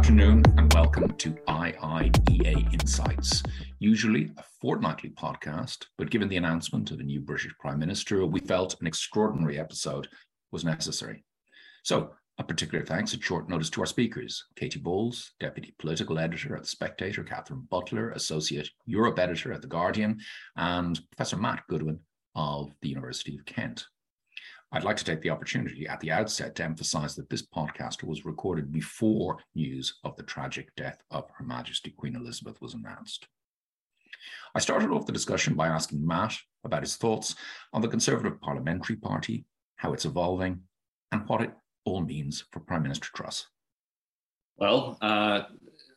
afternoon and welcome to IIEA Insights, usually a fortnightly podcast, but given the announcement of a new British Prime Minister, we felt an extraordinary episode was necessary. So, a particular thanks at short notice to our speakers Katie Balls, Deputy Political Editor at The Spectator, Katherine Butler, Associate Europe Editor at The Guardian, and Professor Matt Goodwin of the University of Kent. I'd like to take the opportunity at the outset to emphasize that this podcast was recorded before news of the tragic death of Her Majesty Queen Elizabeth was announced. I started off the discussion by asking Matt about his thoughts on the Conservative Parliamentary Party, how it's evolving, and what it all means for Prime Minister Truss. Well, uh,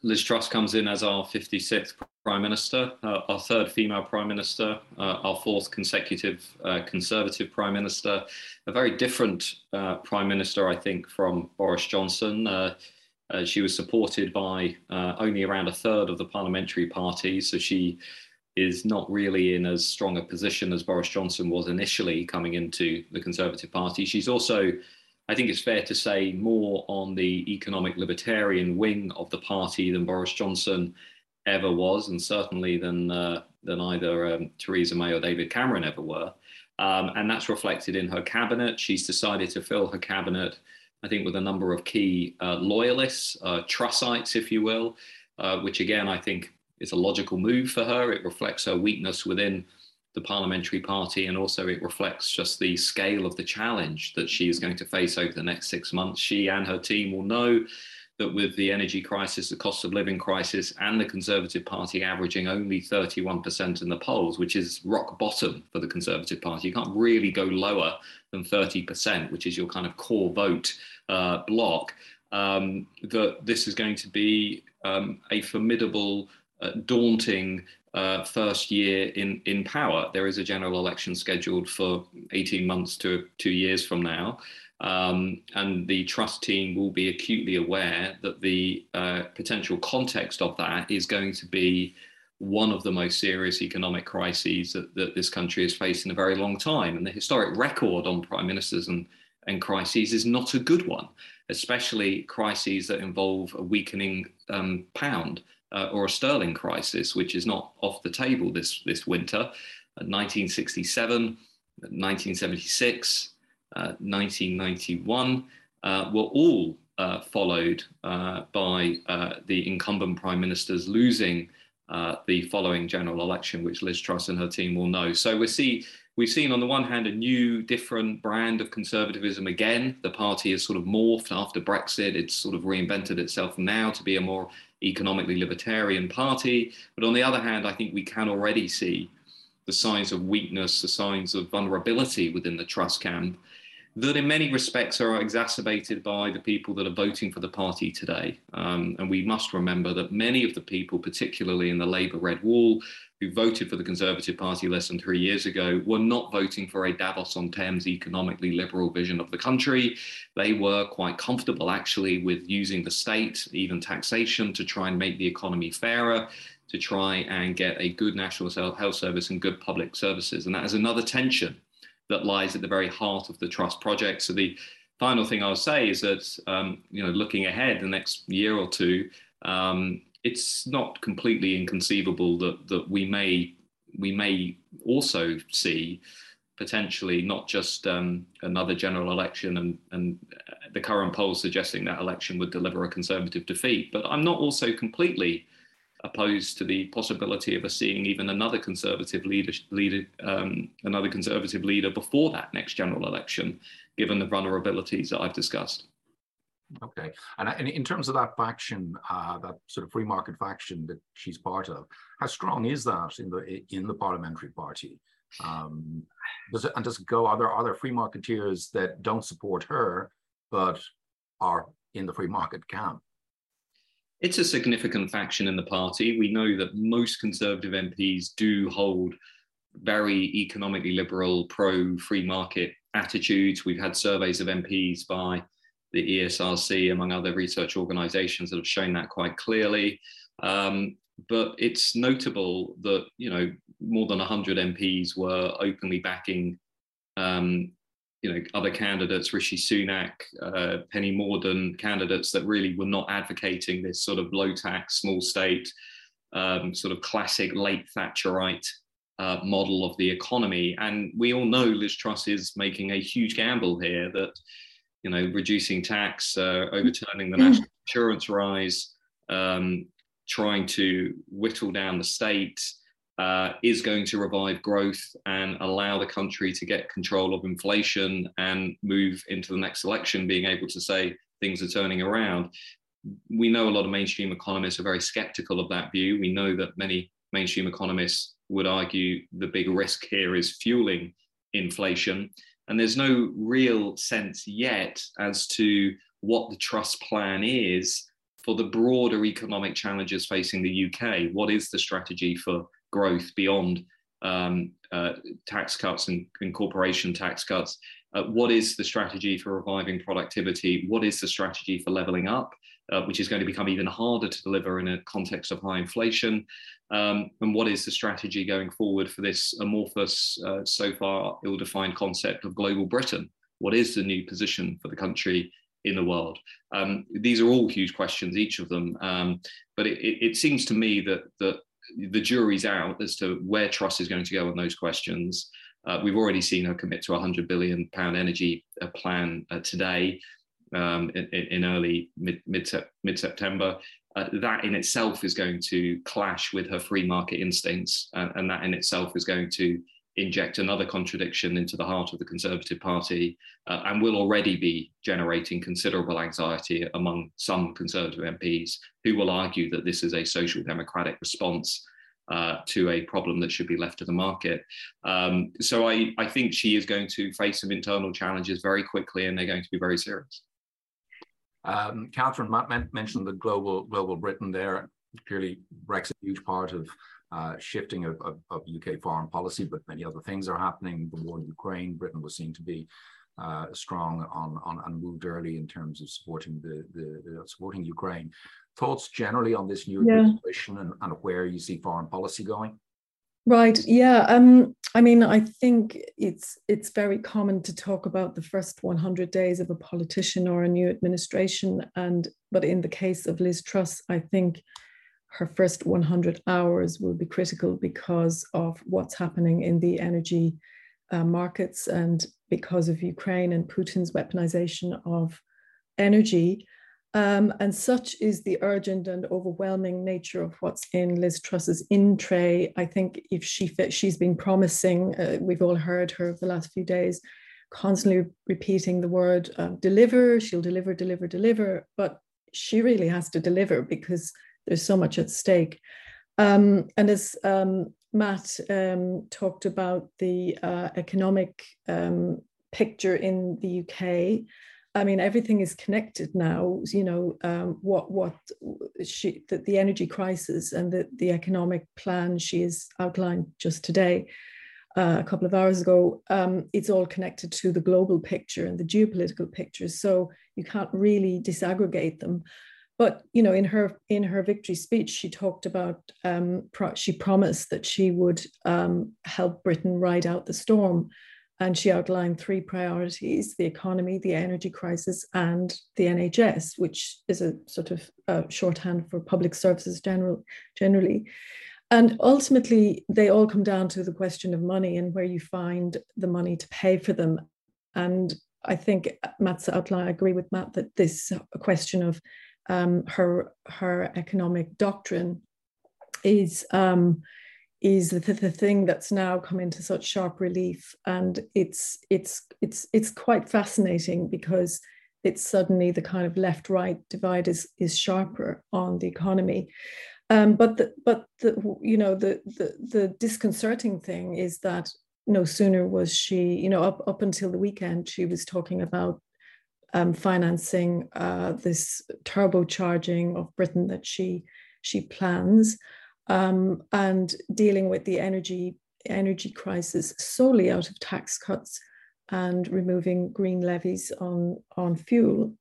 Liz Truss comes in as our 56th Prime Minister, uh, our third female Prime Minister, uh, our fourth consecutive uh, Conservative Prime Minister. A very different uh, Prime Minister, I think, from Boris Johnson. Uh, uh, she was supported by only around a third of the parliamentary party, so she is not really in as strong a position as Boris Johnson was initially coming into the Conservative Party. She's also I think it's fair to say more on the economic libertarian wing of the party than Boris Johnson ever was, and certainly than uh, than either um, Theresa May or David Cameron ever were. Um, and that's reflected in her cabinet. She's decided to fill her cabinet, I think, with a number of key uh, loyalists, uh, Trussites, if you will, uh, which again I think is a logical move for her. It reflects her weakness within the parliamentary party, and also it reflects just the scale of the challenge that she is going to face over the next six months. She and her team will know that with the energy crisis, the cost of living crisis, and the Conservative Party averaging only 31% in the polls, which is rock bottom for the Conservative Party, you can't really go lower than 30%, which is your kind of core vote uh, block. Um, that this is going to be um, a formidable, uh, daunting uh, first year in, in power. There is a general election scheduled for 18 months to two years from now. Um, and the Truss team will be acutely aware that the uh, potential context of that is going to be one of the most serious economic crises that, that, this country has faced in a very long time. And the historic record on prime ministers and, and crises is not a good one, especially crises that involve a weakening um, pound uh, or a sterling crisis, which is not off the table this, this winter. 1967, 1976, 1991 uh, were all uh, followed uh, by the incumbent prime ministers losing the following general election, which Liz Truss and her team will know. So we see we've seen on the one hand a new, different brand of conservatism again. The party has sort of morphed after Brexit. It's sort of reinvented itself now to be a more economically libertarian party. But on the other hand, I think we can already see the signs of weakness, the signs of vulnerability within the Truss camp that in many respects are exacerbated by the people that are voting for the party today. Um, and we must remember that many of the people, particularly in the Labour Red Wall, who voted for the Conservative Party less than three years ago were not voting for a Davos on Thames economically liberal vision of the country. They were quite comfortable actually with using the state, even taxation, to try and make the economy fairer, to try and get a good national health service and good public services. And that is another tension that lies at the very heart of the Truss project. So the final thing I'll say is that, um, you know, looking ahead the next year or two, um, it's not completely inconceivable that that we may we may also see potentially not just um, another general election and, and the current polls suggesting that election would deliver a conservative defeat. But I'm not also completely opposed to the possibility of us seeing even another conservative leader, leader um, another conservative leader before that next general election, given the vulnerabilities that I've discussed. Okay, and, in terms of that faction, uh, that sort of free market faction that she's part of, how strong is that in the in the parliamentary party? Um, does it and does it go? Are there other free marketeers that don't support her, but are in the free market camp? It's a significant faction in the party. We know that most Conservative MPs do hold very economically liberal, pro free market attitudes. We've had surveys of MPs by the ESRC, among other research organizations that have shown that quite clearly. Um, but it's notable that, you know, more than 100 MPs were openly backing um, you know other candidates, Rishi Sunak, uh, Penny Mordaunt, candidates that really were not advocating this sort of low tax, small state, um, sort of classic late Thatcherite uh, model of the economy. And we all know Liz Truss is making a huge gamble here that, you know, reducing tax, uh, overturning the national insurance rise, um, trying to whittle down the state. Uh, is going to revive growth and allow the country to get control of inflation and move into the next election, being able to say things are turning around. We know a lot of mainstream economists are very skeptical of that view. We know that many mainstream economists would argue the big risk here is fueling inflation. And there's no real sense yet as to what the Truss plan is for the broader economic challenges facing the UK. What is the strategy for growth beyond um, uh, tax cuts and, and, corporation tax cuts? Uh, what is the strategy for reviving productivity? What is the strategy for levelling up? uh, which is going to become even harder to deliver in a context of high inflation? Um, and what is the strategy going forward for this amorphous, uh, so far ill defined concept of global Britain? What is the new position for the country in the world? Um, these are all huge questions, each of them. Um, but it, it, it, seems to me that, that the jury's out as to where Truss is going to go on those questions. Uh, we've already seen her commit to a 100 billion pound energy uh, plan uh, today um, in, in, early mid, mid, mid September. Uh, that in itself is going to clash with her free market instincts, and, that in itself is going to inject another contradiction into the heart of the Conservative Party, uh, and will already be generating considerable anxiety among some Conservative MPs who will argue that this is a social democratic response uh, to a problem that should be left to the market. Um, so I, I think she is going to face some internal challenges very quickly, and they're going to be very serious. Um, Katherine mentioned the global global Britain there. Clearly, Brexit a huge part of uh, shifting of, of, of, UK foreign policy, but many other things are happening. The war in Ukraine, Britain was seen to be uh, strong on, on and moved early in terms of supporting the, the, supporting Ukraine. Thoughts generally on this new yeah. administration and, and where you see foreign policy going? Right. Yeah. Um, I mean, I think it's it's very common to talk about the first 100 days of a politician or a new administration, and but in the case of Liz Truss, I think her first 100 hours will be critical because of what's happening in the energy uh, markets and because of Ukraine and Putin's weaponization of energy. Um, and such is the urgent and overwhelming nature of what's in Liz Truss's in tray. I think if she she's been promising, uh, we've all heard her over the last few days, constantly repeating the word uh, deliver. She'll deliver, deliver, deliver. But she really has to deliver because there's so much at stake. Um, and as um, Matt um, talked about the uh, economic um, picture in the UK. I mean, everything is connected now. You know, um, what what she the, the energy crisis and the the economic plan she has outlined just today, uh, a couple of hours ago. Um, it's all connected to the global picture and the geopolitical picture. So you can't really disaggregate them. But you know, in her in her victory speech, she talked about um, pro- she promised that she would um, help Britain ride out the storm and she outlined three priorities the economy, the energy crisis, and the NHS, which is a sort of uh, shorthand for public services general, generally. And ultimately, they all come down to the question of money and where you find the money to pay for them. And I think Matt's outline, I agree with Matt that this question of um, her her economic doctrine is um, is the, the thing that's now come into such sharp relief. And it's it's it's it's quite fascinating because it's suddenly the kind of left right divide is is sharper on the economy. Um, but the, but the you know the, the the disconcerting thing is that no sooner was she you know up up until the weekend she was talking about um, financing uh, this turbocharging of Britain that she she plans um, and dealing with the energy energy crisis solely out of tax cuts and removing green levies on on fuel.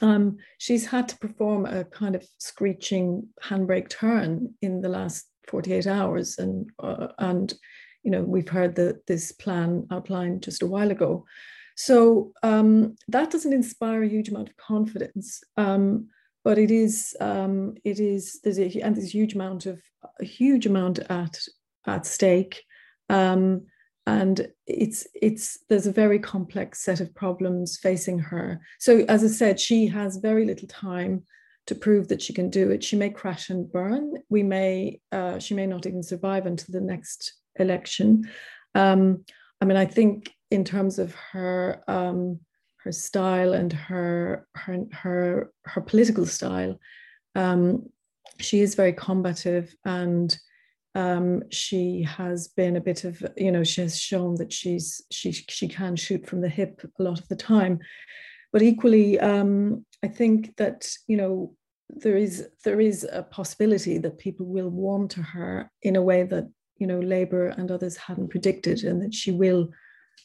Um, she's had to perform a kind of screeching handbrake turn in the last 48 hours, and uh, and you know we've heard that this plan outlined just a while ago. So um, that doesn't inspire a huge amount of confidence. Um, but it is um, it is there's a and there's a huge amount of a huge amount at at stake. Um, and it's it's there's a very complex set of problems facing her. So as i said she has very little time to prove that she can do it. She may crash and burn. We may uh, she may not even survive until the next election. Um, i mean i think in terms of her um, her style and her her her her political style. Um, she is very combative and um, she has been a bit of you know she has shown that she's she she can shoot from the hip a lot of the time but equally um, i think that you know there is there is a possibility that people will warm to her in a way that you know labor and others hadn't predicted and that she will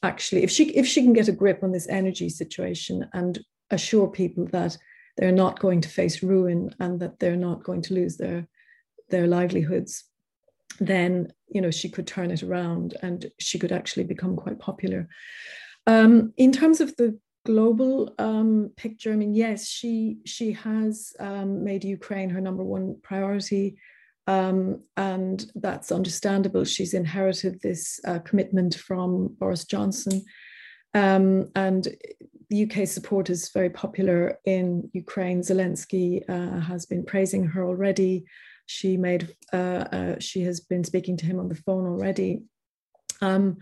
actually if she if she can get a grip on this energy situation and assure people that they're not going to face ruin and that they're not going to lose their their livelihoods then you know she could turn it around and she could actually become quite popular. Um, in terms of the global um, picture i mean yes she she has um, made ukraine her number one priority um, and that's understandable. She's inherited this uh, commitment from Boris Johnson. Um, and the UK support is very popular in Ukraine. Zelensky uh, has been praising her already. She made uh, uh she has been speaking to him on the phone already. Um,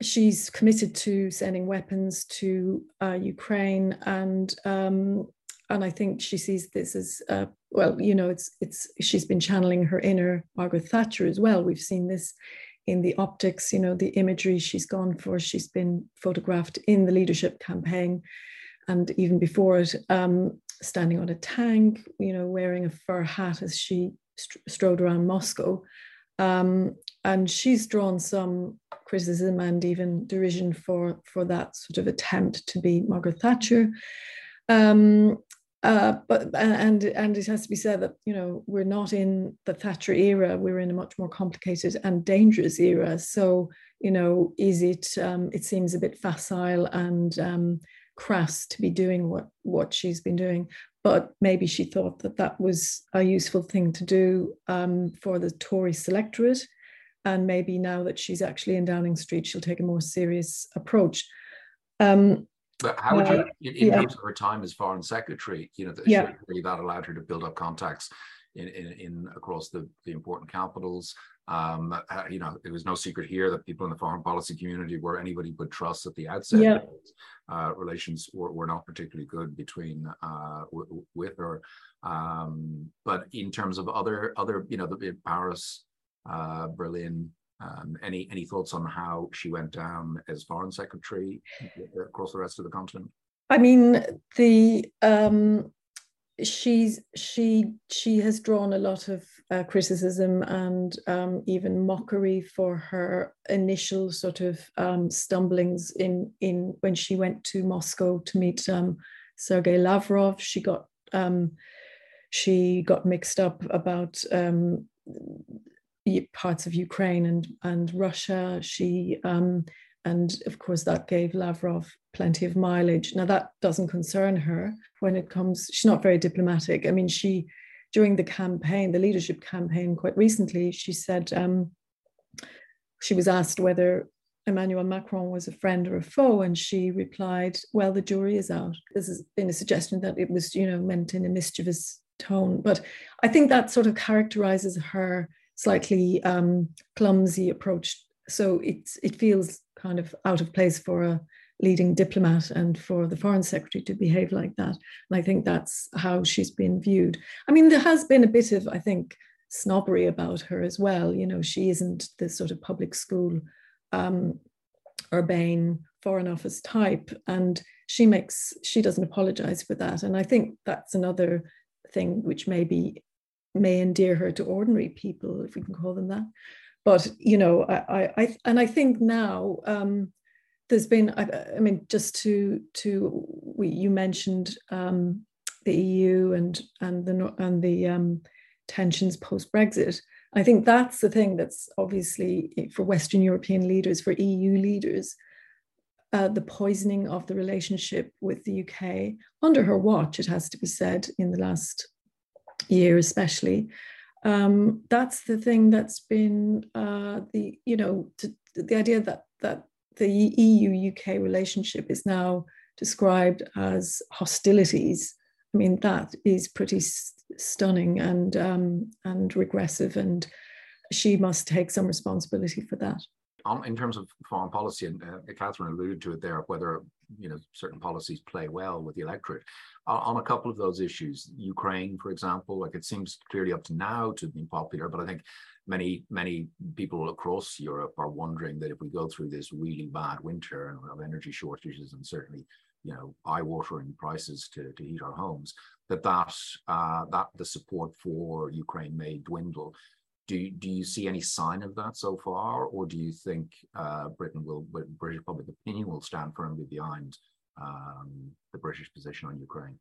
she's committed to sending weapons to uh, Ukraine, and um, and I think she sees this as uh, well. You know, it's it's she's been channeling her inner Margaret Thatcher as well. We've seen this in the optics. You know, the imagery she's gone for. She's been photographed in the leadership campaign, and even before it, um, standing on a tank. You know, wearing a fur hat as she st- strode around Moscow. Um, and she's drawn some criticism and even derision for for that sort of attempt to be Margaret Thatcher. Um, uh, but and and it has to be said that you know we're not in the Thatcher era. We're in a much more complicated and dangerous era. So you know, is it? Um, it seems a bit facile and um, crass to be doing what what she's been doing. But maybe she thought that that was a useful thing to do um, for the Tory selectorate, and maybe now that she's actually in Downing Street, she'll take a more serious approach. Um, but how would you, in, in yeah. terms of her time as foreign secretary, you know, yeah. that allowed her to build up contacts in, in, in across the, the important capitals. Um, uh, you know, it was no secret here that people in the foreign policy community were anybody but Truss at the outset. Yeah. Uh, relations were, were not particularly good between uh, with her. Um, but in terms of other other, you know, the Paris, uh, Berlin, um, any any thoughts on how she went down as foreign secretary across the rest of the continent? I mean, the um, she's she she has drawn a lot of uh, criticism and um, even mockery for her initial sort of um, stumblings in in when she went to Moscow to meet um, Sergei Lavrov. She got um, she got mixed up about parts of Ukraine and and Russia. She um, and of course that gave Lavrov plenty of mileage. Now that doesn't concern her when it comes. She's not very diplomatic. I mean, she during the campaign, the leadership campaign, quite recently, she said um, she was asked whether Emmanuel Macron was a friend or a foe, and she replied, "Well, the jury is out." This has been a suggestion that it was, you know, meant in a mischievous tone, but I think that sort of characterizes her slightly um, clumsy approach. So it's it feels kind of out of place for a leading diplomat and for the foreign secretary to behave like that. And I think that's how she's been viewed. I mean, there has been a bit of, I think, snobbery about her as well. You know, she isn't the sort of public school, um, urbane foreign office type, and she makes she doesn't apologize for that. And I think that's another thing which maybe may endear her to ordinary people, if we can call them that. But you know, I, I, and I think now um, there's been, I, I, mean, just to to we, you mentioned um, the EU and and the and the um, tensions post Brexit. I think that's the thing that's obviously for Western European leaders, for EU leaders, uh, the poisoning of the relationship with the UK under her watch, it has to be said, in the last year especially. Um, that's the thing that's been uh, the you know to, the idea that that the EU UK relationship is now described as hostilities. I mean that is pretty stunning and um, and regressive, and she must take some responsibility for that on, in terms of foreign policy, and uh, Katherine alluded to it there, whether you know certain policies play well with the electorate. Uh, on a couple of those issues, Ukraine, for example, like it seems clearly up to now to be popular, but I think many many people across Europe are wondering that if we go through this really bad winter of energy shortages and certainly you know eye-watering prices to, to heat our homes, that that uh, that the support for Ukraine may dwindle do, do you see any sign of that so far, or do you think uh, Britain will, British public opinion will stand firmly behind um, the British position on Ukraine?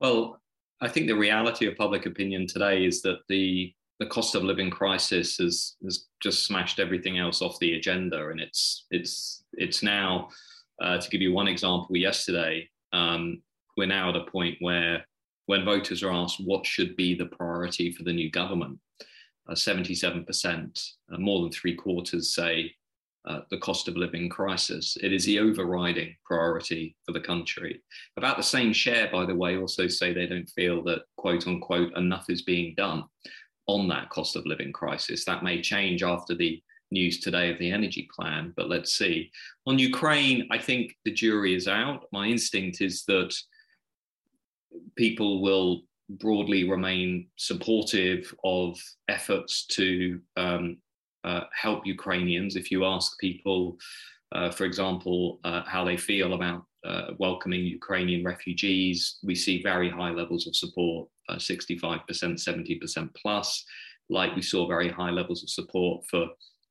Well, I think the reality of public opinion today is that the the cost of living crisis has has just smashed everything else off the agenda, and it's it's it's now. Uh, to give you one example, yesterday um, we're now at a point where when voters are asked what should be the priority for the new government, uh, 77%, uh, more than three quarters say uh, the cost of living crisis. It is the overriding priority for the country. About the same share, by the way, also say they don't feel that, quote unquote, enough is being done on that cost of living crisis. That may change after the news today of the energy plan, but let's see. On Ukraine, I think the jury is out. My instinct is that people will broadly remain supportive of efforts to um, uh, help Ukrainians. If you ask people, uh, for example, uh, how they feel about uh, welcoming Ukrainian refugees, we see very high levels of support 65%, uh, 70% plus. Like we saw very high levels of support for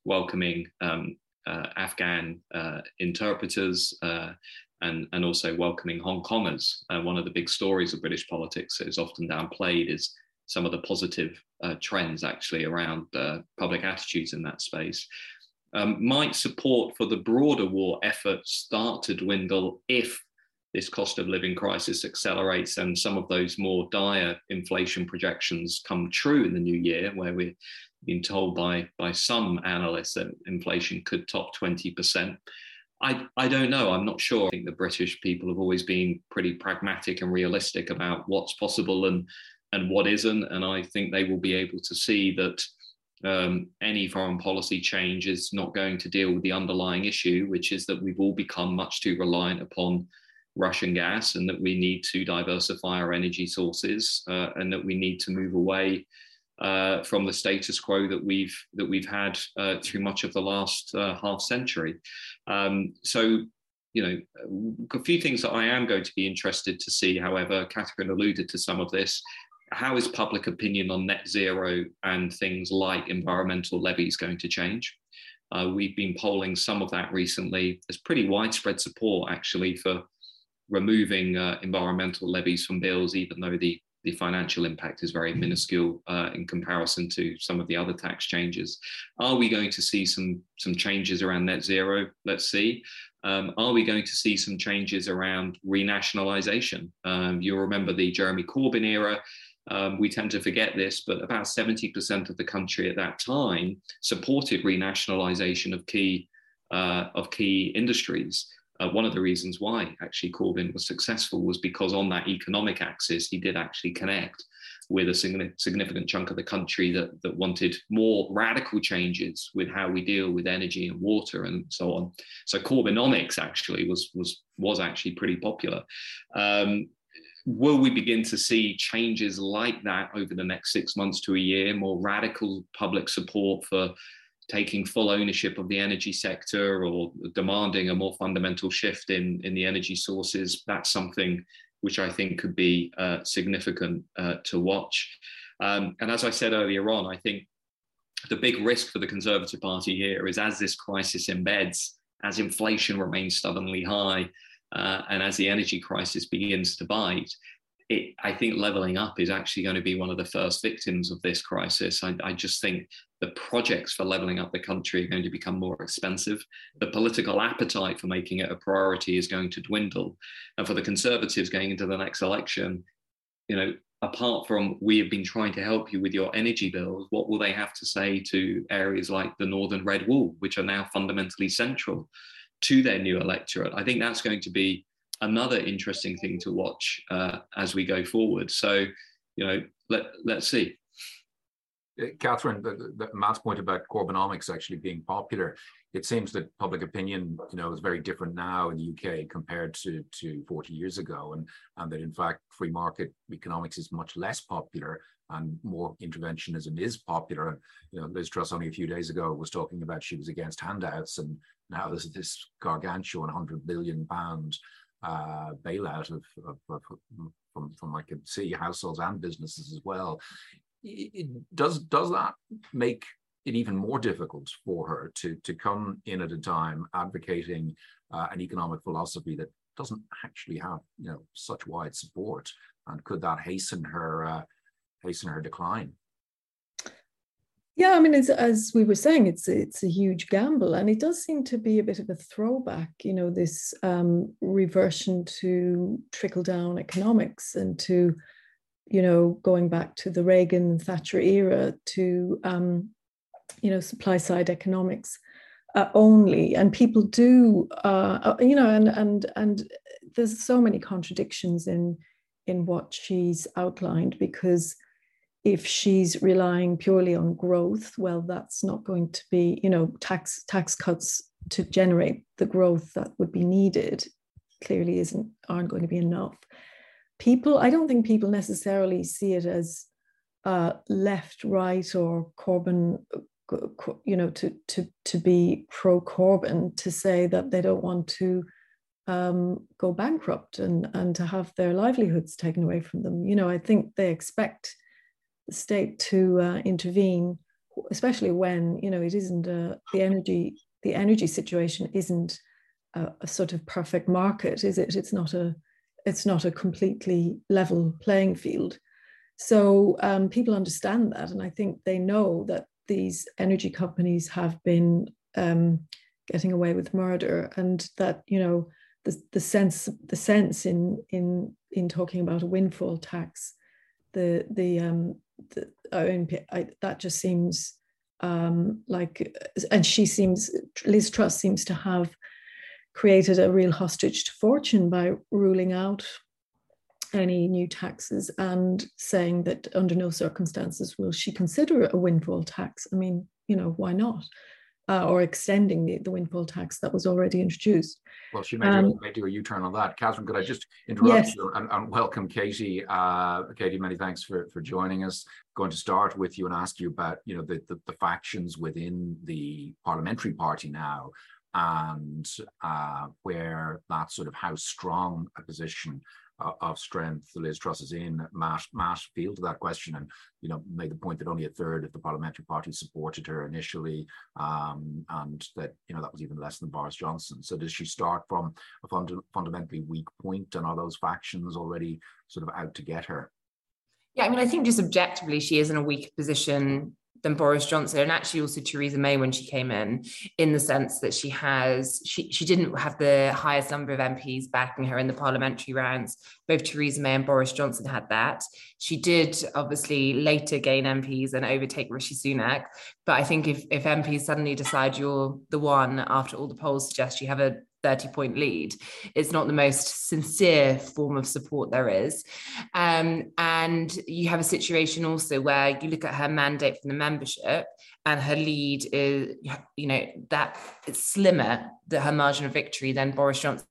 welcoming um, uh, Afghan interpreters and, and also welcoming Hong Kongers. Uh, one of the big stories of British politics that is often downplayed is some of the positive uh, trends actually around uh, public attitudes in that space. Um, might support for the broader war effort start to dwindle if this cost of living crisis accelerates and some of those more dire inflation projections come true in the new year, where we've been told by, by some analysts that inflation could top 20%. I, I don't know. I'm not sure. I think the British people have always been pretty pragmatic and realistic about what's possible and and what isn't. And I think they will be able to see that um, any foreign policy change is not going to deal with the underlying issue, which is that we've all become much too reliant upon Russian gas and that we need to diversify our energy sources uh, and that we need to move away uh, from the status quo that we've that we've had uh, through much of the last uh, half century. Um, so, you know, a few things that I am going to be interested to see. However, Katherine alluded to some of this. How is public opinion on net zero and things like environmental levies going to change? Uh, we've been polling some of that recently. There's pretty widespread support actually for removing uh, environmental levies from bills, even though the the financial impact is very minuscule uh, in comparison to some of the other tax changes. Are we going to see some some changes around net zero? Let's see. Um, are we going to see some changes around renationalisation? Um, you'll remember the Jeremy Corbyn era. Um, we tend to forget this, but about 70% of the country at that time supported renationalisation of key uh, of key industries. Uh, one of the reasons why actually Corbyn was successful was because on that economic axis, he did actually connect with a significant chunk of the country that, that wanted more radical changes with how we deal with energy and water and so on. So Corbynomics actually was was was actually pretty popular. Um, will we begin to see changes like that over the next six months to a year? More radical public support for taking full ownership of the energy sector or demanding a more fundamental shift in, in the energy sources, that's something which I think could be uh, significant uh, to watch. Um, and as I said earlier on, I think the big risk for the Conservative Party here is as this crisis embeds, as inflation remains stubbornly high, uh, and as the energy crisis begins to bite, it, I think leveling up is actually going to be one of the first victims of this crisis. I, I, just think the projects for leveling up the country are going to become more expensive. The political appetite for making it a priority is going to dwindle. And for the Conservatives going into the next election, you know, apart from we have been trying to help you with your energy bills, what will they have to say to areas like the Northern Red Wall, which are now fundamentally central to their new electorate? I think that's going to be another interesting thing to watch uh, as we go forward. So, you know, let let's see. Uh, Katherine, the, the, Matt's point about Corbynomics actually being popular, it seems that public opinion, you know, is very different now in the UK compared to, to 40 years ago, and, and that in fact free market economics is much less popular and more interventionism is popular. And, you know, Liz Truss only a few days ago was talking about she was against handouts, and now there's this gargantuan 100 billion pound uh, bailout of, of, of, from from I can see households and businesses as well. It, does does that make it even more difficult for her to to come in at a time advocating uh, an economic philosophy that doesn't actually have you know such wide support, and could that hasten her uh, hasten her decline? Yeah, I mean, as we were saying, it's it's a huge gamble, and it does seem to be a bit of a throwback. You know, this um, reversion to trickle down economics and to, you know, going back to the Reagan Thatcher era to, um, you know, supply side economics uh, only. And people do, uh, uh, you know, and and and there's so many contradictions in in what she's outlined because if she's relying purely on growth, well, that's not going to be, you know, tax tax cuts to generate the growth that would be needed clearly isn't aren't going to be enough. People, I don't think people necessarily see it as uh, left, right, or Corbyn, you know, to to to be pro Corbyn to say that they don't want to um, go bankrupt and and to have their livelihoods taken away from them. You know, I think they expect state to uh, intervene, especially when you know it isn't a, the energy the energy situation isn't a, a, sort of perfect market, is it? It's not a it's not a completely level playing field. So um, people understand that, and I think they know that these energy companies have been um, getting away with murder, and that you know the, the sense the sense in in in talking about a windfall tax the the um the, I, that just seems um, like, and she seems, Liz Truss seems to have created a real hostage to fortune by ruling out any new taxes and saying that under no circumstances will she consider a windfall tax. I mean, you know, why not? Uh, or extending the, the windfall tax that was already introduced. Well, she may, um, do, may do a U-turn on that. Katherine, could I just interrupt yes. you and, and, welcome Katie? Uh, Katie, many thanks for, for joining us. Going to start with you and ask you about, you know, the, the, the factions within the parliamentary party now and uh, where that sort of how strong a position of strength Liz Truss is in. Matt, Matt fielded that question and you know made the point that only a third of the parliamentary party supported her initially, um, and that you know that was even less than Boris Johnson. So does she start from a fund- fundamentally weak point, and are those factions already sort of out to get her? Yeah, I mean, I think just objectively, she is in a weak position than Boris Johnson and actually also Theresa May when she came in, in the sense that she has she she didn't have the highest number of MPs backing her in the parliamentary rounds. Both Theresa May and Boris Johnson had that. She did obviously later gain MPs and overtake Rishi Sunak. But I think if if MPs suddenly decide you're the one after all the polls suggest you have a 30 point lead. It's not the most sincere form of support there is. Um, and you have a situation also where you look at her mandate from the membership and her lead is, you know, that it's slimmer, that her margin of victory than Boris Johnson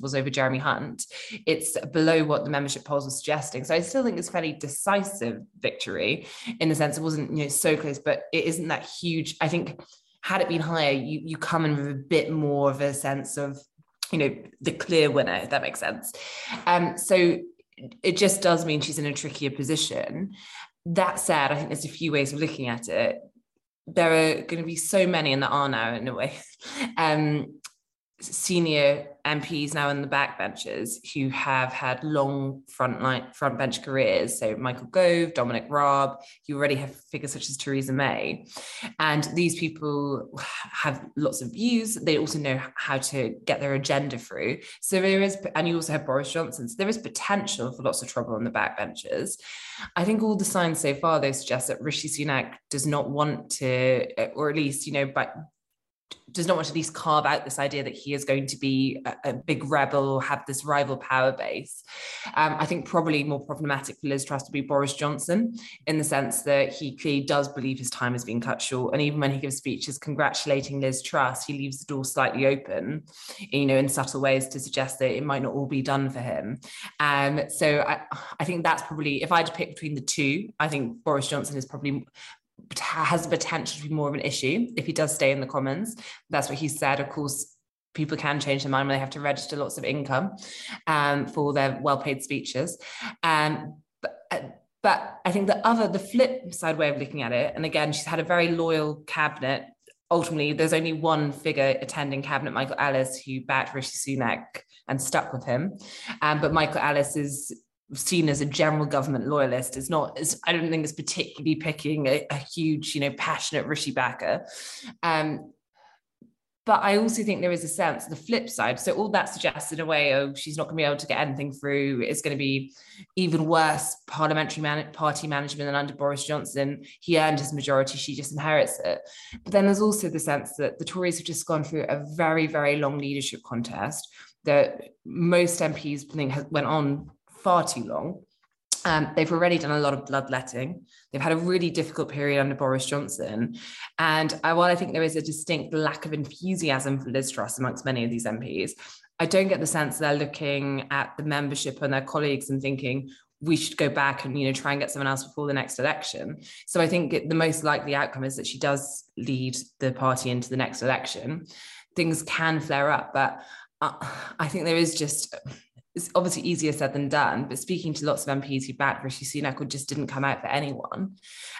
was over Jeremy Hunt. It's below what the membership polls were suggesting. So I still think it's fairly decisive victory in the sense it wasn't, you know, so close, but it isn't that huge. I think had it been higher, you you come in with a bit more of a sense of, you know, the clear winner, if that makes sense. Um, so it just does mean she's in a trickier position. That said, I think there's a few ways of looking at it. There are going to be so many, and there are now in a way, um, senior MPs now in the backbenchers who have had long front line front bench careers. So Michael Gove, Dominic Raab, you already have figures such as Theresa May. And these people have lots of views. They also know how to get their agenda through. So there is, and you also have Boris Johnson. So there is potential for lots of trouble on the backbenches. I think all the signs so far though suggest that Rishi Sunak does not want to, eh, or at least, you know, by does not want to at least carve out this idea that he is going to be a, a big rebel have this rival power base. Um, I think probably more problematic for Liz Truss to be Boris Johnson in the sense that he clearly does believe his time has been cut short. And even when he gives speeches congratulating Liz Truss, he leaves the door slightly open, you know, in subtle ways to suggest that it might not all be done for him. Um, so I, I think that's probably, if I had to pick between the two, I think Boris Johnson is probably has the potential to be more of an issue if he does stay in the Commons. That's what he said. Of course, people can change their mind when they have to register lots of income um, for their well-paid speeches. Um, but, uh, but I think the other, the flip side way of looking at it, and again, she's had a very loyal cabinet. Ultimately, there's only one figure attending cabinet, Michael Ellis, who backed Rishi Sunak and stuck with him. Um, but Michael Ellis is seen as a general government loyalist is not is I don't think it's particularly picking a, a huge, you know, passionate Rishi backer. Um, but I also think there is a sense, the flip side. So all that suggests in a way, oh, she's not going to be able to get anything through. It's going to be even worse parliamentary man- party management than under Boris Johnson. He earned his majority, she just inherits it. But then there's also the sense that the Tories have just gone through a very, very long leadership contest that most MPs think went on far too long. Um, they've already done a lot of bloodletting. They've had a really difficult period under Boris Johnson. And I, while I think there is a distinct lack of enthusiasm for Liz Truss amongst many of these MPs, I don't get the sense they're looking at the membership and their colleagues and thinking, we should go back and you know try and get someone else before the next election so i think the most likely outcome is that she does lead the party into the next election things can flare up but uh, i think there is just it's obviously easier said than done, but speaking to lots of MPs who backed Rishi Sunak or just didn't come out for anyone,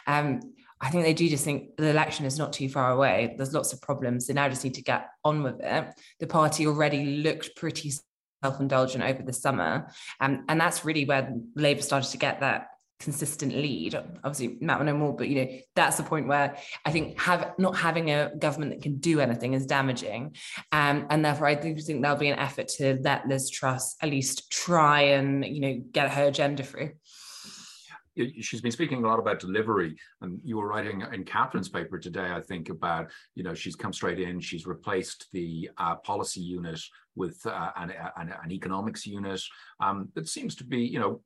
um, I think they do just think the election is not too far away. There's lots of problems. They now just need to get on with it. The party already looked pretty self-indulgent over the summer. Um, and that's really where Labour started to get that consistent lead. Obviously, Matt will know more, but you know that's the point where I think have not having a government that can do anything is damaging, um, and therefore I do think there'll be an effort to let Liz Truss at least try and you know get her agenda through. She's been speaking a lot about delivery, and you were writing in Katherine's paper today, I think, about you know she's come straight in, she's replaced the uh, policy unit with uh, an, an, an, economics unit. Um, it seems to be, you know,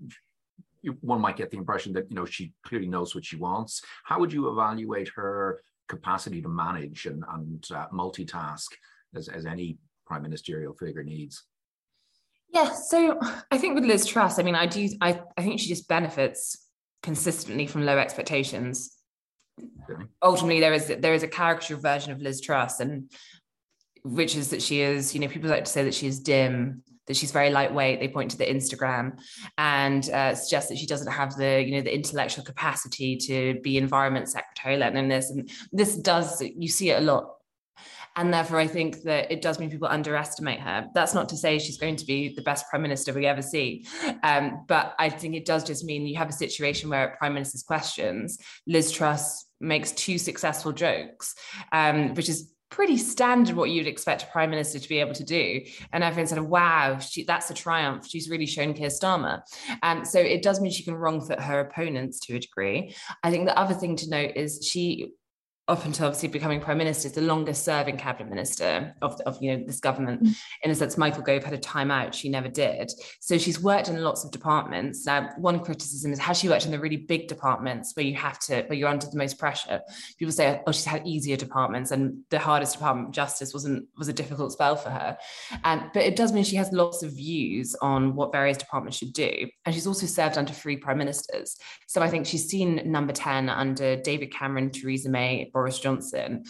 one might get the impression that you know she clearly knows what she wants. How would you evaluate her capacity to manage and, and uh, multitask as, as any prime ministerial figure needs? Yeah, so I think with Liz Truss, I mean, I do, I, I think she just benefits consistently from low expectations. Okay. Ultimately, there is there is a caricature version of Liz Truss, and which is that she is, you know, people like to say that she is dim, that she's very lightweight. They point to the Instagram and uh, suggest that she doesn't have the, you know, the intellectual capacity to be environment secretary, let alone this. And this does, you see it a lot. And therefore, I think that it does mean people underestimate her. That's not to say she's going to be the best prime minister we ever see. Um, but I think it does just mean you have a situation where prime minister's questions, Liz Truss makes two successful jokes, um, which is pretty standard what you'd expect a prime minister to be able to do. And everyone said, wow, she, that's a triumph. She's really shown Keir Starmer. Um, so it does mean she can wrong foot her opponents to a degree. I think the other thing to note is she up until obviously becoming prime minister, is the longest serving cabinet minister of, of you know this government. Mm. In a sense, Michael Gove had a time out; she never did. So she's worked in lots of departments. Now, one criticism is has she worked in the really big departments where you have to, where you're under the most pressure? People say, oh, she's had easier departments, and the hardest department, justice, wasn't was a difficult spell for her. And but it does mean she has lots of views on what various departments should do, and she's also served under three prime ministers. So I think she's seen number ten under David Cameron, Theresa May. Boris Johnson,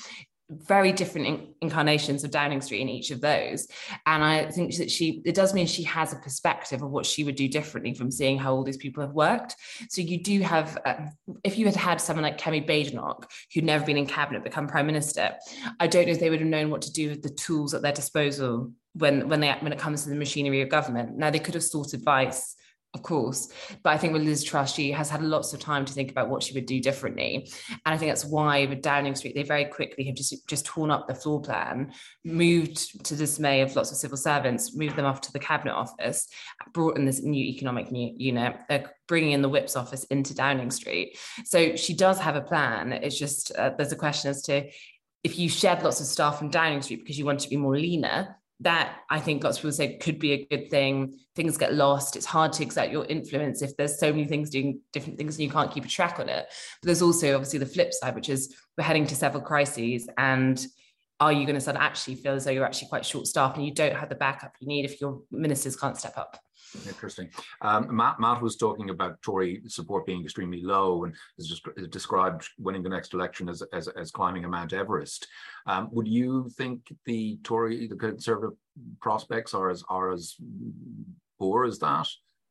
very different incarnations of Downing Street in each of those. And I think that she, it does mean she has a perspective of what she would do differently from seeing how all these people have worked. So you do have, uh, if you had had someone like Kemi Badenoch, who'd never been in cabinet, become prime minister, I don't know if they would have known what to do with the tools at their disposal when, when, they, when it comes to the machinery of government. Now they could have sought advice of course. But I think with Liz Truss, she has had lots of time to think about what she would do differently. And I think that's why with Downing Street, they very quickly have just, just torn up the floor plan, moved to dismay of lots of civil servants, moved them off to the cabinet office, brought in this new economic unit, uh, bringing in the whips office into Downing Street. So she does have a plan. It's just uh, there's a question as to if you shed lots of staff from Downing Street because you want to be more leaner, that I think lots of people say could be a good thing. Things get lost. It's hard to exert your influence if there's so many things doing different things and you can't keep a track on it. But there's also obviously the flip side, which is we're heading to several crises. And are you going to start actually feel as though you're actually quite short staffed and you don't have the backup you need if your ministers can't step up? Interesting. Um, Matt, Matt was talking about Tory support being extremely low and has just described winning the next election as, as, as climbing a Mount Everest. Um, would you think the Tory, the Conservative prospects are as are as poor as that?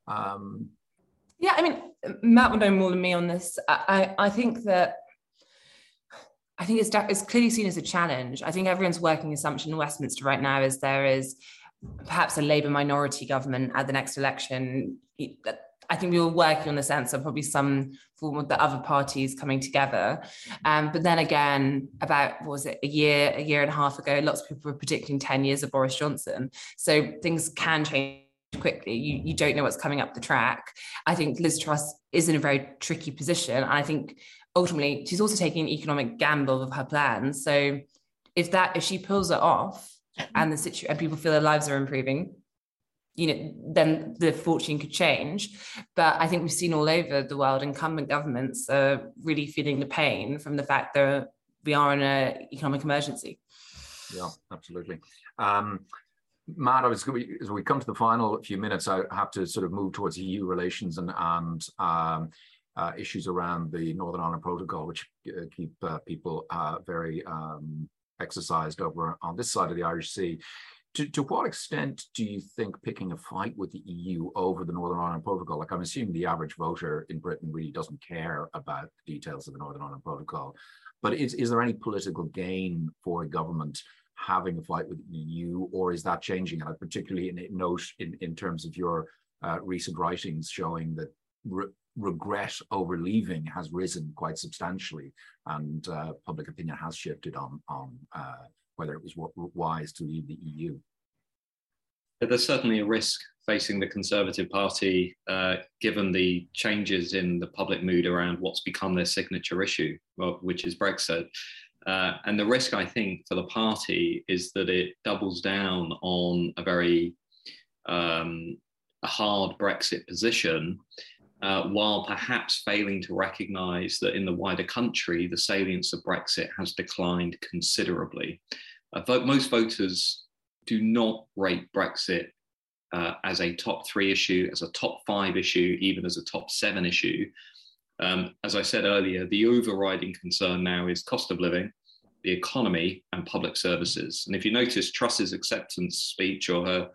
Um, yeah, I mean, Matt would know more than me on this. I, I, I think that I think it's, it's clearly seen as a challenge. I think everyone's working assumption in Westminster right now is there is perhaps a Labour minority government at the next election. I think we were working on the sense of probably some form of the other parties coming together. Um, but then again, about was it a year, a year and a half ago, lots of people were predicting 10 years of Boris Johnson. So things can change quickly. You, you don't know what's coming up the track. I think Liz Truss is in a very tricky position. And I think ultimately she's also taking an economic gamble of her plans. So if that if she pulls it off, and the situation and people feel their lives are improving you know then the fortune could change. But i think we've seen all over the world incumbent governments are really feeling the pain from the fact that we are in an economic emergency. Yeah absolutely. Um, Matt, I was, as we come to the final few minutes, I have to sort of move towards EU relations and, and um, uh, issues around the Northern Ireland Protocol, which uh, keep uh, people uh, very um, exercised over on this side of the Irish Sea. To, to what extent do you think picking a fight with the EU over the Northern Ireland Protocol, like I'm assuming the average voter in Britain really doesn't care about the details of the Northern Ireland Protocol, but is, is there any political gain for a government having a fight with the EU, or is that changing? And I particularly in, note in, in terms of your uh, recent writings showing that regret over leaving has risen quite substantially, and uh, public opinion has shifted on on uh, whether it was wise to leave the EU. There's certainly a risk facing the Conservative Party, uh, given the changes in the public mood around what's become their signature issue, which is Brexit. Uh, and the risk, I think, for the party is that it doubles down on a very um, a hard Brexit position uh, while perhaps failing to recognise that in the wider country, the salience of Brexit has declined considerably. Uh, vote, most voters do not rate Brexit uh, as a top three issue, as a top five issue, even as a top seven issue. Um, as I said earlier, the overriding concern now is cost of living, the economy, and public services. And if you notice Truss's acceptance speech or her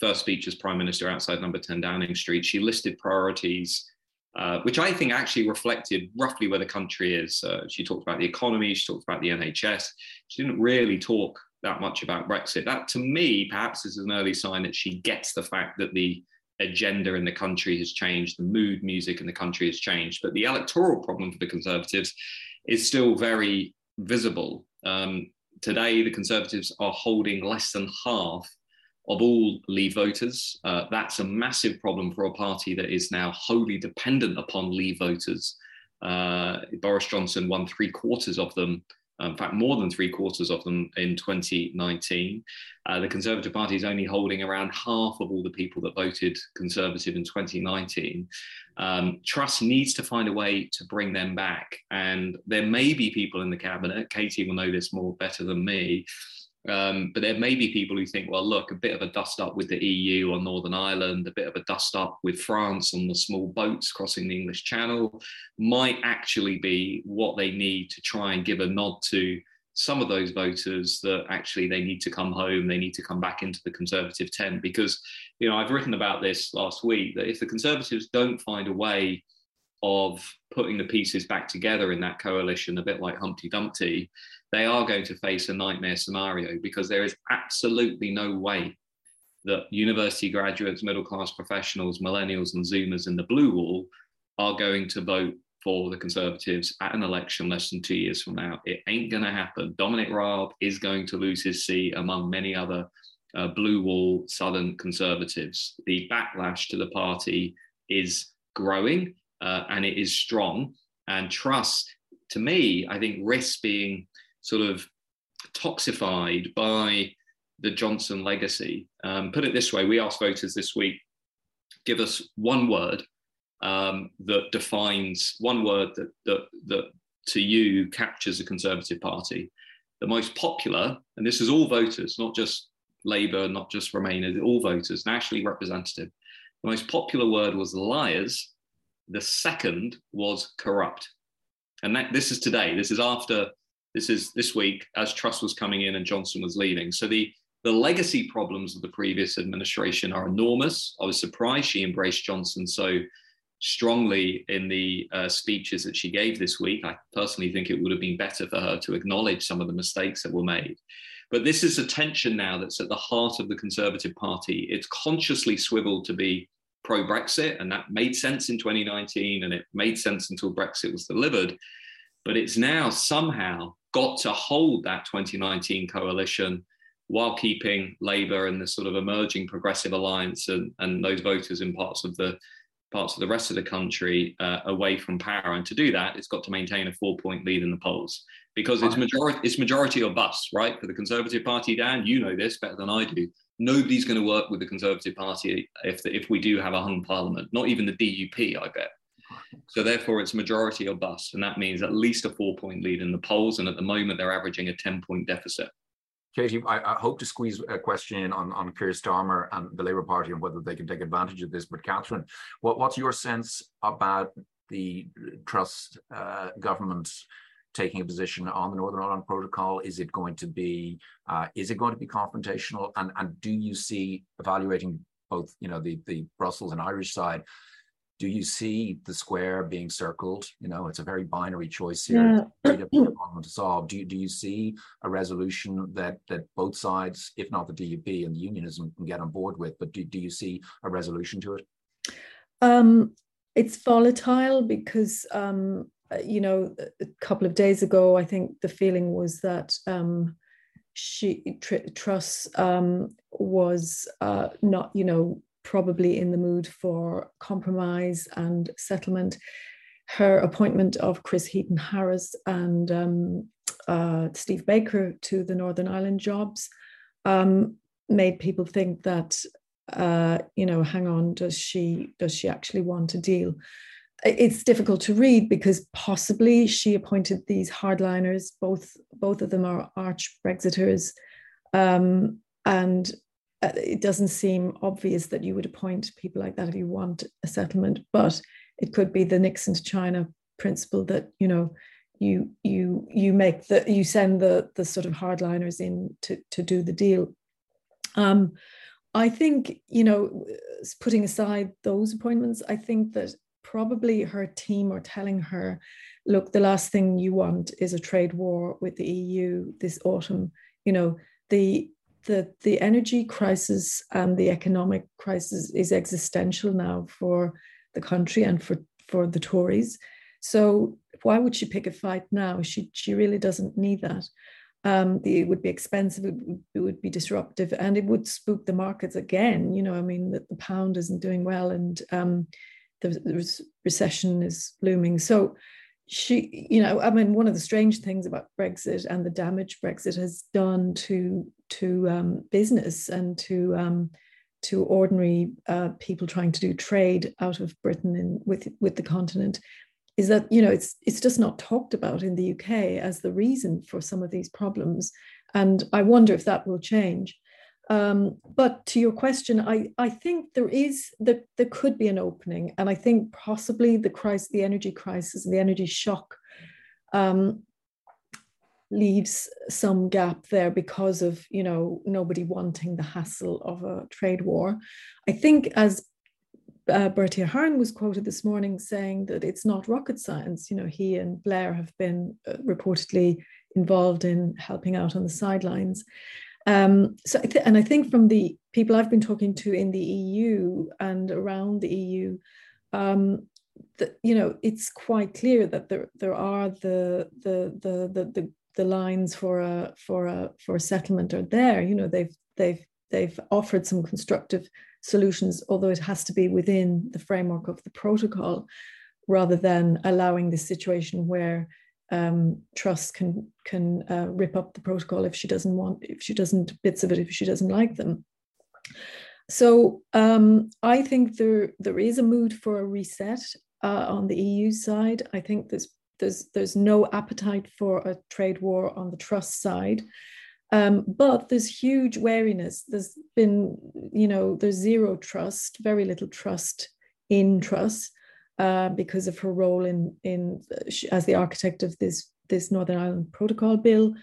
first speech as Prime Minister outside number 10 Downing Street, she listed priorities, uh, which I think actually reflected roughly where the country is. Uh, she talked about the economy, she talked about the NHS. She didn't really talk that much about Brexit. That, to me, perhaps is an early sign that she gets the fact that the agenda in the country has changed, the mood music in the country has changed. But the electoral problem for the Conservatives is still very visible. Um, today, the Conservatives are holding less than half of all Leave voters. Uh, that's a massive problem for a party that is now wholly dependent upon Leave voters. Uh, Boris Johnson won three quarters of them, in fact, more than three quarters of them in 2019. Uh, the Conservative Party is only holding around half of all the people that voted Conservative in 2019. Um, Truss needs to find a way to bring them back. And there may be people in the cabinet, Katie will know this more better than me, um, but there may be people who think, well, look, a bit of a dust up with the EU on Northern Ireland, a bit of a dust up with France on the small boats crossing the English Channel might actually be what they need to try and give a nod to some of those voters that actually they need to come home, they need to come back into the Conservative tent. Because, you know, I've written about this last week that if the Conservatives don't find a way of putting the pieces back together in that coalition, a bit like Humpty Dumpty, they are going to face a nightmare scenario because there is absolutely no way that university graduates, middle class professionals, millennials, and Zoomers in the blue wall are going to vote for the Conservatives at an election less than two years from now. It ain't going to happen. Dominic Raab is going to lose his seat among many other uh, blue wall Southern Conservatives. The backlash to the party is growing uh, and it is strong. And Truss, to me, I think risks being sort of toxified by the Johnson legacy. Um, put it this way we asked voters this week give us one word um, that defines one word that, that, that to you captures the Conservative Party. The most popular, and this is all voters, not just Labour, not just Remainers, all voters, nationally representative. The most popular word was liars. The second was corrupt. And that, this is today. This is after, this is this week as Truss was coming in and Johnson was leaving. So the, the legacy problems of the previous administration are enormous. I was surprised she embraced Johnson so strongly in the uh, speeches that she gave this week. I personally think it would have been better for her to acknowledge some of the mistakes that were made. But this is a tension now that's at the heart of the Conservative Party. It's consciously swiveled to be pro Brexit, and that made sense in 2019, and it made sense until Brexit was delivered. But it's now somehow got to hold that 2019 coalition while keeping Labour and the sort of emerging progressive alliance and, and those voters in parts of the parts of the rest of the country uh, away from power. And to do that, it's got to maintain a four-point lead in the polls because it's majority it's majority or bust, right? For the Conservative Party, Dan, you know this better than I do. Nobody's going to work with the Conservative Party if the, if we do have a hung parliament. Not even the DUP, I bet. So therefore, it's majority or bust, and that means at least a four-point lead in the polls. And at the moment, they're averaging a ten-point deficit. Katie, I, I, hope to squeeze a question in on, on Keir Starmer and the Labour Party and whether they can take advantage of this. But Katherine, what, what's your sense about the Truss uh, government taking a position on the Northern Ireland Protocol? Is it going to be uh, is it going to be confrontational? And and do you see evaluating both you know the the Brussels and Irish side? Do you see the square being circled? You know, it's a very binary choice here yeah. to solve. Do you, do you see a resolution that that both sides, if not the DUP and the unionism, can get on board with? But do, do you see a resolution to it? Um, it's volatile because um, you know a couple of days ago, I think the feeling was that um, she tr- Truss um, was uh, not you know probably in the mood for compromise and settlement. Her appointment of Chris Heaton Harris and um, uh, Steve Baker to the Northern Ireland jobs um, made people think that, uh, you know, hang on, does she does she actually want a deal? It's difficult to read because possibly she appointed these hardliners. Both both of them are arch Brexiters, um, and it doesn't seem obvious that you would appoint people like that if you want a settlement, but it could be the Nixon to China principle that you know you you you make the you send the the sort of hardliners in to to do the deal. Um, I think you know, putting aside those appointments, I think that probably her team are telling her, look, the last thing you want is a trade war with the EU this autumn. You know, the the, the energy crisis and the economic crisis is existential now for the country and for, for the Tories. So why would she pick a fight now? She, she really doesn't need that. Um, the, it would be expensive, it would, it would, be disruptive, and it would spook the markets again. You know, I mean, that the pound isn't doing well and um, the, the recession is looming. So she, you know, I mean, one of the strange things about Brexit and the damage Brexit has done to to um, business and to um, to ordinary uh, people trying to do trade out of Britain and with with the continent is that you know it's it's just not talked about in the UK as the reason for some of these problems, and I wonder if that will change. Um, but to your question, I, I think there is that there could be an opening, and I think possibly the crisis, the energy crisis, and the energy shock um, leaves some gap there because of you know nobody wanting the hassle of a trade war. I think as uh, Bertie Ahern was quoted this morning saying that it's not rocket science. You know, he and Blair have been uh, reportedly involved in helping out on the sidelines. Um, so, I th- and I think from the people I've been talking to in the EU and around the EU, um, that you know, it's quite clear that there there are the the the the the, the lines for a for a for a settlement are there. You know, they've they've they've offered some constructive solutions, although it has to be within the framework of the protocol, rather than allowing the situation where um, Truss can can uh, rip up the protocol if she doesn't want, if she doesn't bits of it, if she doesn't like them. So um, I think there there is a mood for a reset uh, on the EU side. I think there's there's there's no appetite for a trade war on the Truss side. Um, but there's huge wariness. There's been, you know, there's zero trust, very little trust in Truss uh, because of her role in in as the architect of this this Northern Ireland Protocol bill.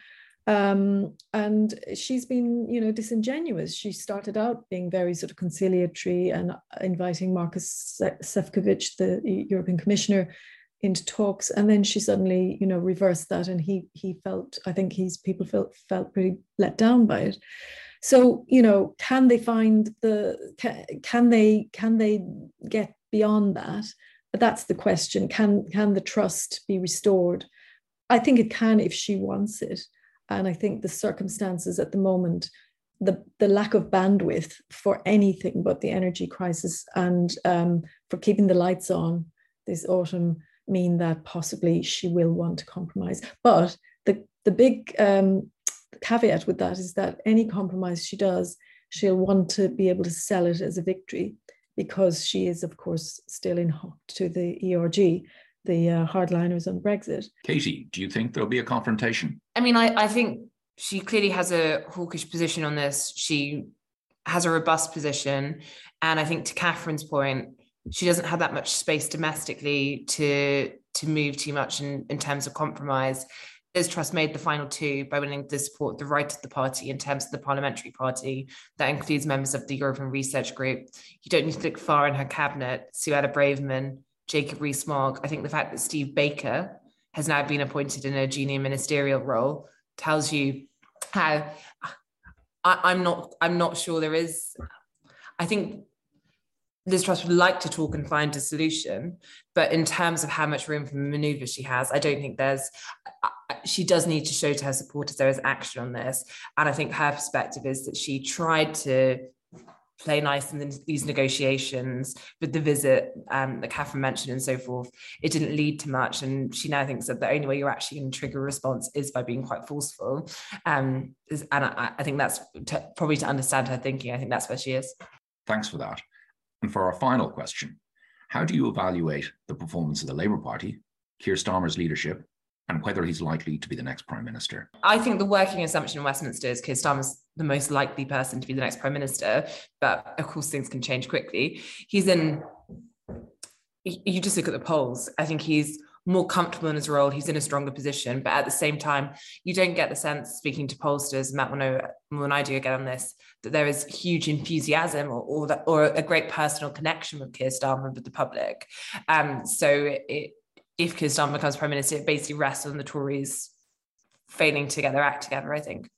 Um, and she's been, you know, disingenuous. She started out being very sort of conciliatory and inviting Maroš Šefčovič, the European Commissioner, into talks and then she suddenly you know reversed that and he he felt i think he's people felt felt pretty let down by it so you know can they find the can, can they can they get beyond that that's the question. Can can the trust be restored? I think it can if she wants it. And i think the circumstances at the moment the, the lack of bandwidth for anything but the energy crisis and um, for keeping the lights on this autumn mean that possibly she will want to compromise. But the, the big um, caveat with that is that any compromise she does, she'll want to be able to sell it as a victory because she is, of course, still in hooked to the ERG, the uh, hardliners on Brexit. Katie, do you think there'll be a confrontation? I mean, I, I think she clearly has a hawkish position on this. She has a robust position. And I think to Katherine's point, she doesn't have that much space domestically to to move too much in, in terms of compromise. Liz Truss made the final two by winning to support the right of the party in terms of the parliamentary party. That includes members of the European Research Group. You don't need to look far in her cabinet. Suella Braverman, Jacob Rees-Mogg. I think the fact that Steve Baker has now been appointed in a junior ministerial role tells you how I, I'm not I'm not sure there is. I think Liz Truss would like to talk and find a solution, but in terms of how much room for maneuver she has, I don't think there's. She does need to show to her supporters there is action on this, and I think her perspective is that she tried to play nice in these negotiations with the visit um, that Katherine mentioned and so forth. It didn't lead to much, and she now thinks that the only way you're actually going to trigger a response is by being quite forceful. Um, and I, I think that's to, probably to understand her thinking. I think that's where she is. Thanks for that. And for our final question, how do you evaluate the performance of the Labour Party, Keir Starmer's leadership, and whether he's likely to be the next Prime Minister? I think the working assumption in Westminster is Keir Starmer's the most likely person to be the next Prime Minister, but of course things can change quickly. He's in, you just look at the polls, I think he's more comfortable in his role. He's in a stronger position. But at the same time, you don't get the sense, speaking to pollsters, Matt will know more than I do again on this, that there is huge enthusiasm or, or, that, or a great personal connection with Keir Starmer with the public. Um, so it, if Keir becomes Prime Minister, it basically rests on the Tories failing to get their act together, I think.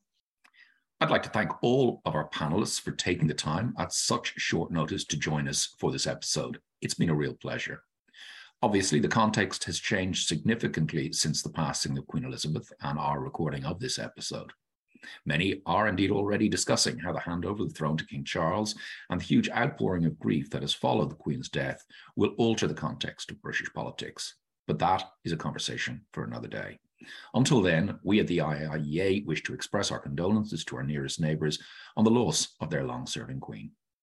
I'd like to thank all of our panelists for taking the time at such short notice to join us for this episode. It's been a real pleasure. Obviously, the context has changed significantly since the passing of Queen Elizabeth and our recording of this episode. Many are indeed already discussing how the handover of the throne to King Charles and the huge outpouring of grief that has followed the Queen's death will alter the context of British politics. But that is a conversation for another day. Until then, we at the IIEA wish to express our condolences to our nearest neighbours on the loss of their long serving Queen.